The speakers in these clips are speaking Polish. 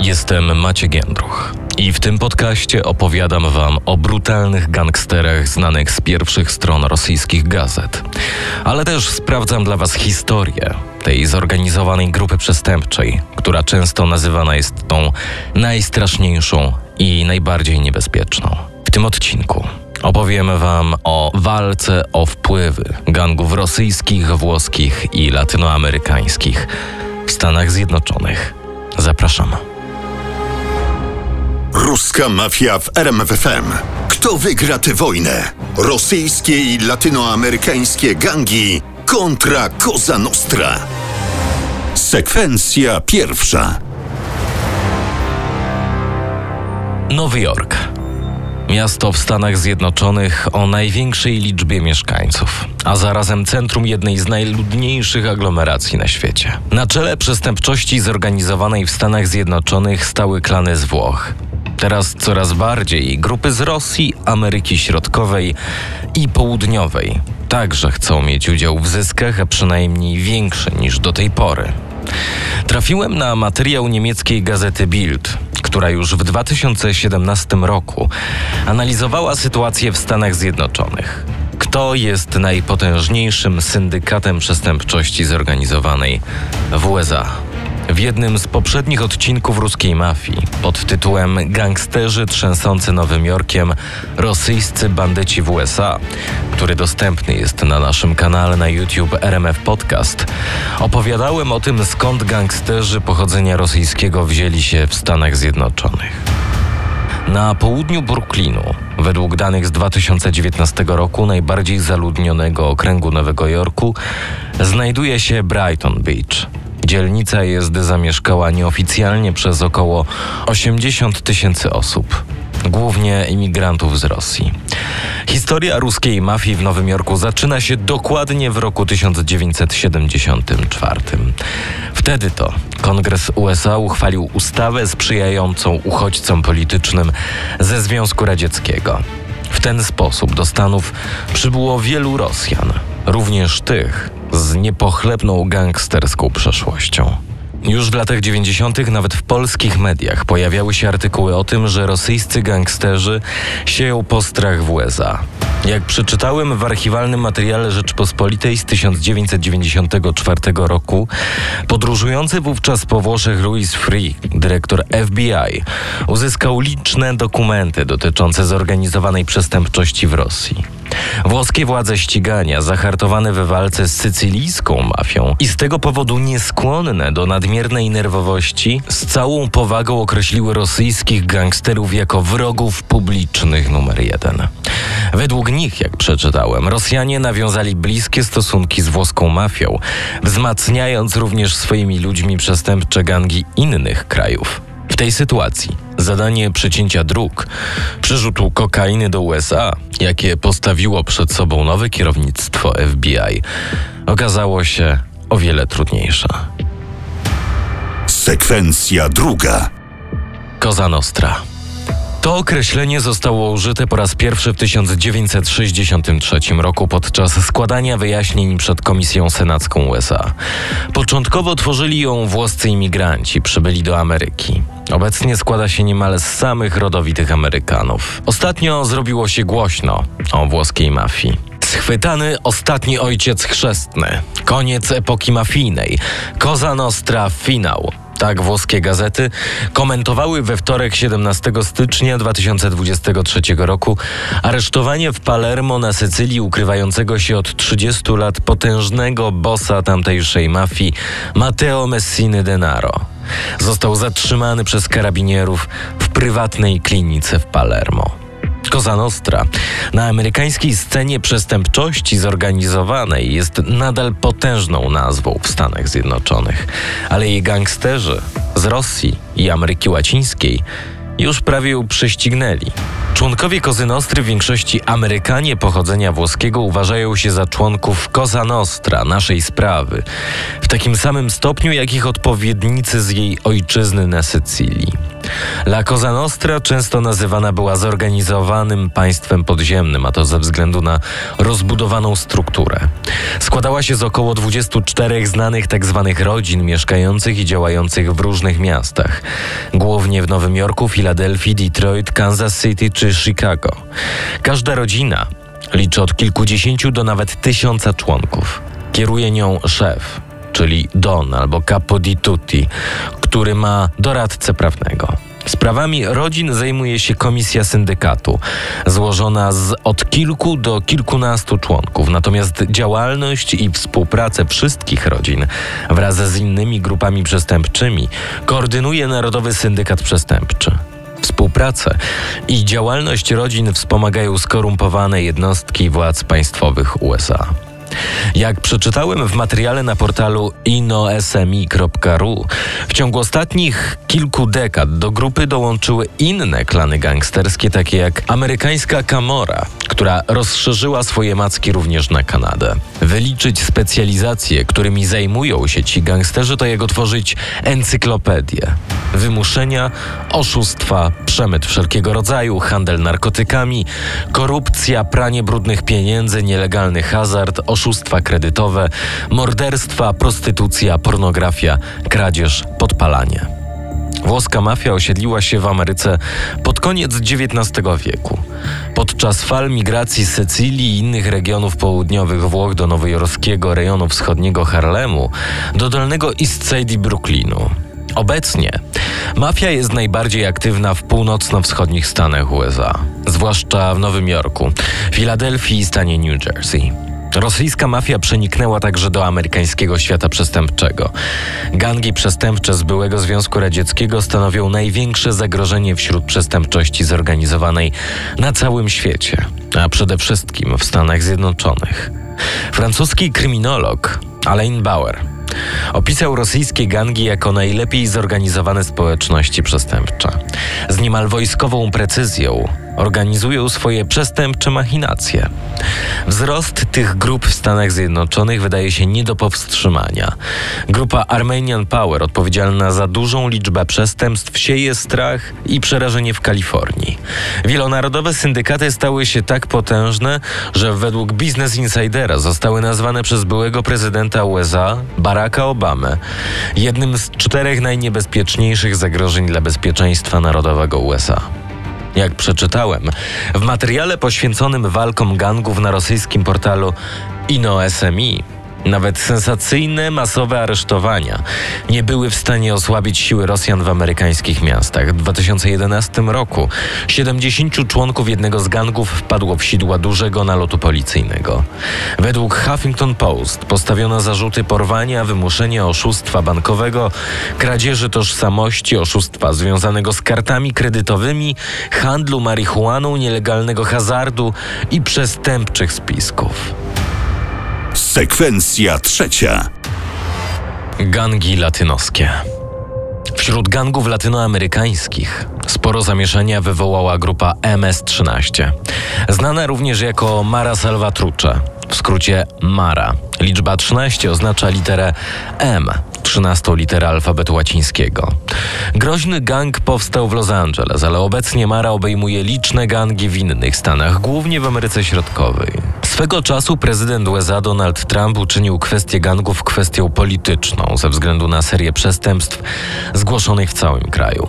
Jestem Maciek Jędruch i w tym podcaście opowiadam wam o brutalnych gangsterach znanych z pierwszych stron rosyjskich gazet. Ale też sprawdzam dla was historię tej zorganizowanej grupy przestępczej, która często nazywana jest tą najstraszniejszą i najbardziej niebezpieczną. W tym odcinku opowiem Wam o walce o wpływy gangów rosyjskich, włoskich i latynoamerykańskich w Stanach Zjednoczonych. Zapraszam. Ruska mafia w RMFFM. Kto wygra tę wojnę? Rosyjskie i latynoamerykańskie gangi kontra Cosa Nostra. Sekwencja pierwsza. Nowy Jork. Miasto w Stanach Zjednoczonych o największej liczbie mieszkańców, a zarazem centrum jednej z najludniejszych aglomeracji na świecie. Na czele przestępczości zorganizowanej w Stanach Zjednoczonych stały klany z Włoch. Teraz coraz bardziej grupy z Rosji, Ameryki Środkowej i Południowej także chcą mieć udział w zyskach, a przynajmniej większe niż do tej pory. Trafiłem na materiał niemieckiej gazety Bild, która już w 2017 roku analizowała sytuację w Stanach Zjednoczonych. Kto jest najpotężniejszym syndykatem przestępczości zorganizowanej w USA? W jednym z poprzednich odcinków ruskiej mafii pod tytułem Gangsterzy trzęsący Nowym Jorkiem rosyjscy bandyci w USA, który dostępny jest na naszym kanale na YouTube RMF Podcast, opowiadałem o tym skąd gangsterzy pochodzenia rosyjskiego wzięli się w Stanach Zjednoczonych. Na południu Brooklynu, według danych z 2019 roku najbardziej zaludnionego okręgu Nowego Jorku, znajduje się Brighton Beach – Dzielnica jest zamieszkała nieoficjalnie przez około 80 tysięcy osób, głównie imigrantów z Rosji. Historia ruskiej mafii w Nowym Jorku zaczyna się dokładnie w roku 1974. Wtedy to Kongres USA uchwalił ustawę sprzyjającą uchodźcom politycznym ze Związku Radzieckiego. W ten sposób do Stanów przybyło wielu Rosjan, również tych, z niepochlebną gangsterską przeszłością. Już w latach 90., nawet w polskich mediach, pojawiały się artykuły o tym, że rosyjscy gangsterzy sieją postrach w USA. Jak przeczytałem w archiwalnym materiale Rzeczpospolitej z 1994 roku, podróżujący wówczas po Włoszech Louis Free, dyrektor FBI, uzyskał liczne dokumenty dotyczące zorganizowanej przestępczości w Rosji. Włoskie władze ścigania, zahartowane we walce z sycylijską mafią i z tego powodu nieskłonne do nadmiernej nerwowości, z całą powagą określiły rosyjskich gangsterów jako wrogów publicznych numer jeden. Według nich, jak przeczytałem, Rosjanie nawiązali bliskie stosunki z włoską mafią, wzmacniając również swoimi ludźmi przestępcze gangi innych krajów. W tej sytuacji zadanie przecięcia dróg, przerzutu kokainy do USA, jakie postawiło przed sobą nowe kierownictwo FBI, okazało się o wiele trudniejsze. Sekwencja druga. Koza Nostra. To określenie zostało użyte po raz pierwszy w 1963 roku podczas składania wyjaśnień przed Komisją Senacką USA. Początkowo tworzyli ją włoscy imigranci przybyli do Ameryki. Obecnie składa się niemal z samych rodowitych Amerykanów. Ostatnio zrobiło się głośno o włoskiej mafii. Schwytany ostatni ojciec chrzestny. Koniec epoki mafijnej. Koza Nostra finał. Tak włoskie gazety komentowały we wtorek 17 stycznia 2023 roku aresztowanie w Palermo na Sycylii ukrywającego się od 30 lat potężnego bossa tamtejszej mafii Matteo Messiny Denaro. Został zatrzymany przez karabinierów w prywatnej klinice w Palermo. Cosa Nostra na amerykańskiej scenie przestępczości zorganizowanej jest nadal potężną nazwą w Stanach Zjednoczonych, ale jej gangsterzy z Rosji i Ameryki Łacińskiej już prawie ją prześcignęli. Członkowie Kozy Nostry w większości Amerykanie pochodzenia włoskiego uważają się za członków Cosa Nostra, naszej sprawy, w takim samym stopniu jak ich odpowiednicy z jej ojczyzny na Sycylii. La Cosa Nostra często nazywana była zorganizowanym państwem podziemnym, a to ze względu na rozbudowaną strukturę. Składała się z około 24 znanych tzw. Tak rodzin mieszkających i działających w różnych miastach, głównie w Nowym Jorku, Filadelfii, Detroit, Kansas City czy Chicago. Każda rodzina liczy od kilkudziesięciu do nawet tysiąca członków. Kieruje nią szef, czyli Don albo Capo di Tutti, który ma doradcę prawnego. Sprawami rodzin zajmuje się komisja syndykatu, złożona z od kilku do kilkunastu członków. Natomiast działalność i współpracę wszystkich rodzin wraz z innymi grupami przestępczymi koordynuje Narodowy Syndykat Przestępczy. Współpracę i działalność rodzin wspomagają skorumpowane jednostki władz państwowych USA. Jak przeczytałem w materiale na portalu inosmi.ru, w ciągu ostatnich kilku dekad do grupy dołączyły inne klany gangsterskie, takie jak amerykańska Camora, która rozszerzyła swoje macki również na Kanadę. Wyliczyć specjalizacje, którymi zajmują się ci gangsterzy, to jak otworzyć encyklopedię. Wymuszenia, oszustwa, przemyt wszelkiego rodzaju, handel narkotykami, korupcja, pranie brudnych pieniędzy, nielegalny hazard, oszustwa kredytowe, morderstwa, prostytucja, pornografia, kradzież, podpalanie. Włoska mafia osiedliła się w Ameryce pod koniec XIX wieku. Podczas fal migracji z Sycylii i innych regionów południowych Włoch do nowojorskiego rejonu wschodniego Harlemu, do dolnego East Side i Brooklynu. Obecnie mafia jest najbardziej aktywna w północno-wschodnich Stanach USA, zwłaszcza w Nowym Jorku, Filadelfii i stanie New Jersey. Rosyjska mafia przeniknęła także do amerykańskiego świata przestępczego. Gangi przestępcze z byłego Związku Radzieckiego stanowią największe zagrożenie wśród przestępczości zorganizowanej na całym świecie, a przede wszystkim w Stanach Zjednoczonych. Francuski kryminolog Alain Bauer opisał rosyjskie gangi jako najlepiej zorganizowane społeczności przestępcze. Z niemal wojskową precyzją organizują swoje przestępcze machinacje. Wzrost tych grup w Stanach Zjednoczonych wydaje się nie do powstrzymania. Grupa Armenian Power, odpowiedzialna za dużą liczbę przestępstw, sieje strach i przerażenie w Kalifornii. Wielonarodowe syndykaty stały się tak potężne, że według Business Insidera zostały nazwane przez byłego prezydenta USA, Baracka Obamy, jednym z czterech najniebezpieczniejszych zagrożeń dla bezpieczeństwa narodowego USA. Jak przeczytałem, w materiale poświęconym walkom gangów na rosyjskim portalu InnoSMI nawet sensacyjne, masowe aresztowania nie były w stanie osłabić siły Rosjan w amerykańskich miastach. W 2011 roku 70 członków jednego z gangów wpadło w sidła dużego nalotu policyjnego. Według Huffington Post postawiono zarzuty porwania, wymuszenia oszustwa bankowego, kradzieży tożsamości, oszustwa związanego z kartami kredytowymi, handlu marihuaną, nielegalnego hazardu i przestępczych spisków. Sekwencja trzecia. Gangi latynoskie. Wśród gangów latynoamerykańskich sporo zamieszania wywołała grupa MS-13, znana również jako Mara Salvatrucha, w skrócie Mara. Liczba 13 oznacza literę M, 13 literę alfabetu łacińskiego. Groźny gang powstał w Los Angeles, ale obecnie Mara obejmuje liczne gangi w innych stanach, głównie w Ameryce Środkowej. Swego czasu prezydent USA Donald Trump uczynił kwestię gangów kwestią polityczną ze względu na serię przestępstw zgłoszonych w całym kraju.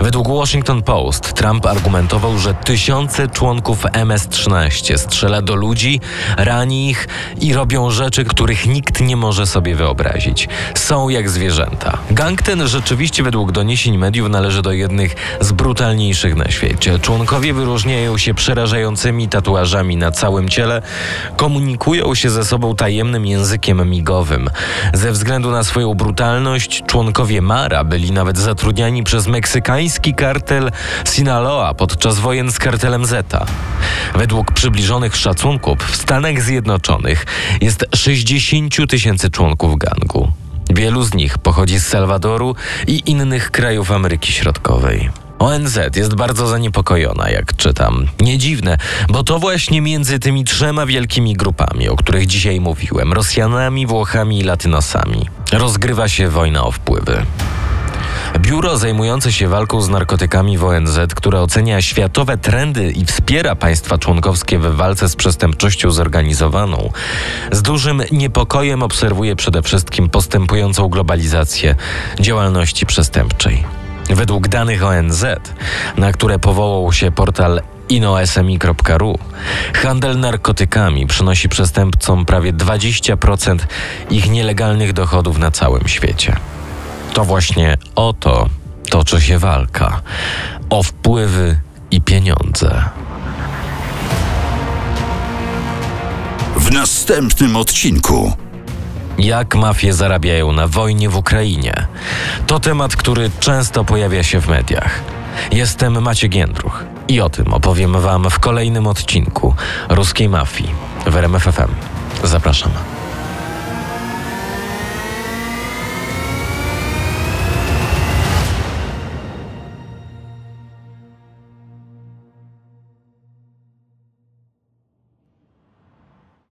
Według Washington Post Trump argumentował, że tysiące członków MS-13 strzela do ludzi, rani ich i robią rzeczy, których nikt nie może sobie wyobrazić. Są jak zwierzęta. Gang ten rzeczywiście według doniesień mediów należy do jednych z brutalniejszych na świecie. Członkowie wyróżniają się przerażającymi tatuażami na całym ciele, komunikują się ze sobą tajemnym językiem migowym. Ze względu na swoją brutalność, członkowie Mara byli nawet zatrudniani przez meksykański kartel Sinaloa podczas wojen z kartelem Zeta. Według przybliżonych szacunków w Stanach Zjednoczonych jest 60 tysięcy członków gangu. Wielu z nich pochodzi z Salwadoru i innych krajów Ameryki Środkowej. ONZ jest bardzo zaniepokojona, jak czytam. Nie dziwne, bo to właśnie między tymi trzema wielkimi grupami, o których dzisiaj mówiłem Rosjanami, Włochami i Latynosami rozgrywa się wojna o wpływy. Biuro zajmujące się walką z narkotykami w ONZ, które ocenia światowe trendy i wspiera państwa członkowskie w walce z przestępczością zorganizowaną, z dużym niepokojem obserwuje przede wszystkim postępującą globalizację działalności przestępczej. Według danych ONZ, na które powołał się portal inoSMI.ru, handel narkotykami przynosi przestępcom prawie 20% ich nielegalnych dochodów na całym świecie. To właśnie o to toczy się walka o wpływy i pieniądze. W następnym odcinku. Jak mafie zarabiają na wojnie w Ukrainie? To temat, który często pojawia się w mediach. Jestem Maciek Jędruch i o tym opowiem Wam w kolejnym odcinku Ruskiej Mafii w RMFFM. Zapraszam.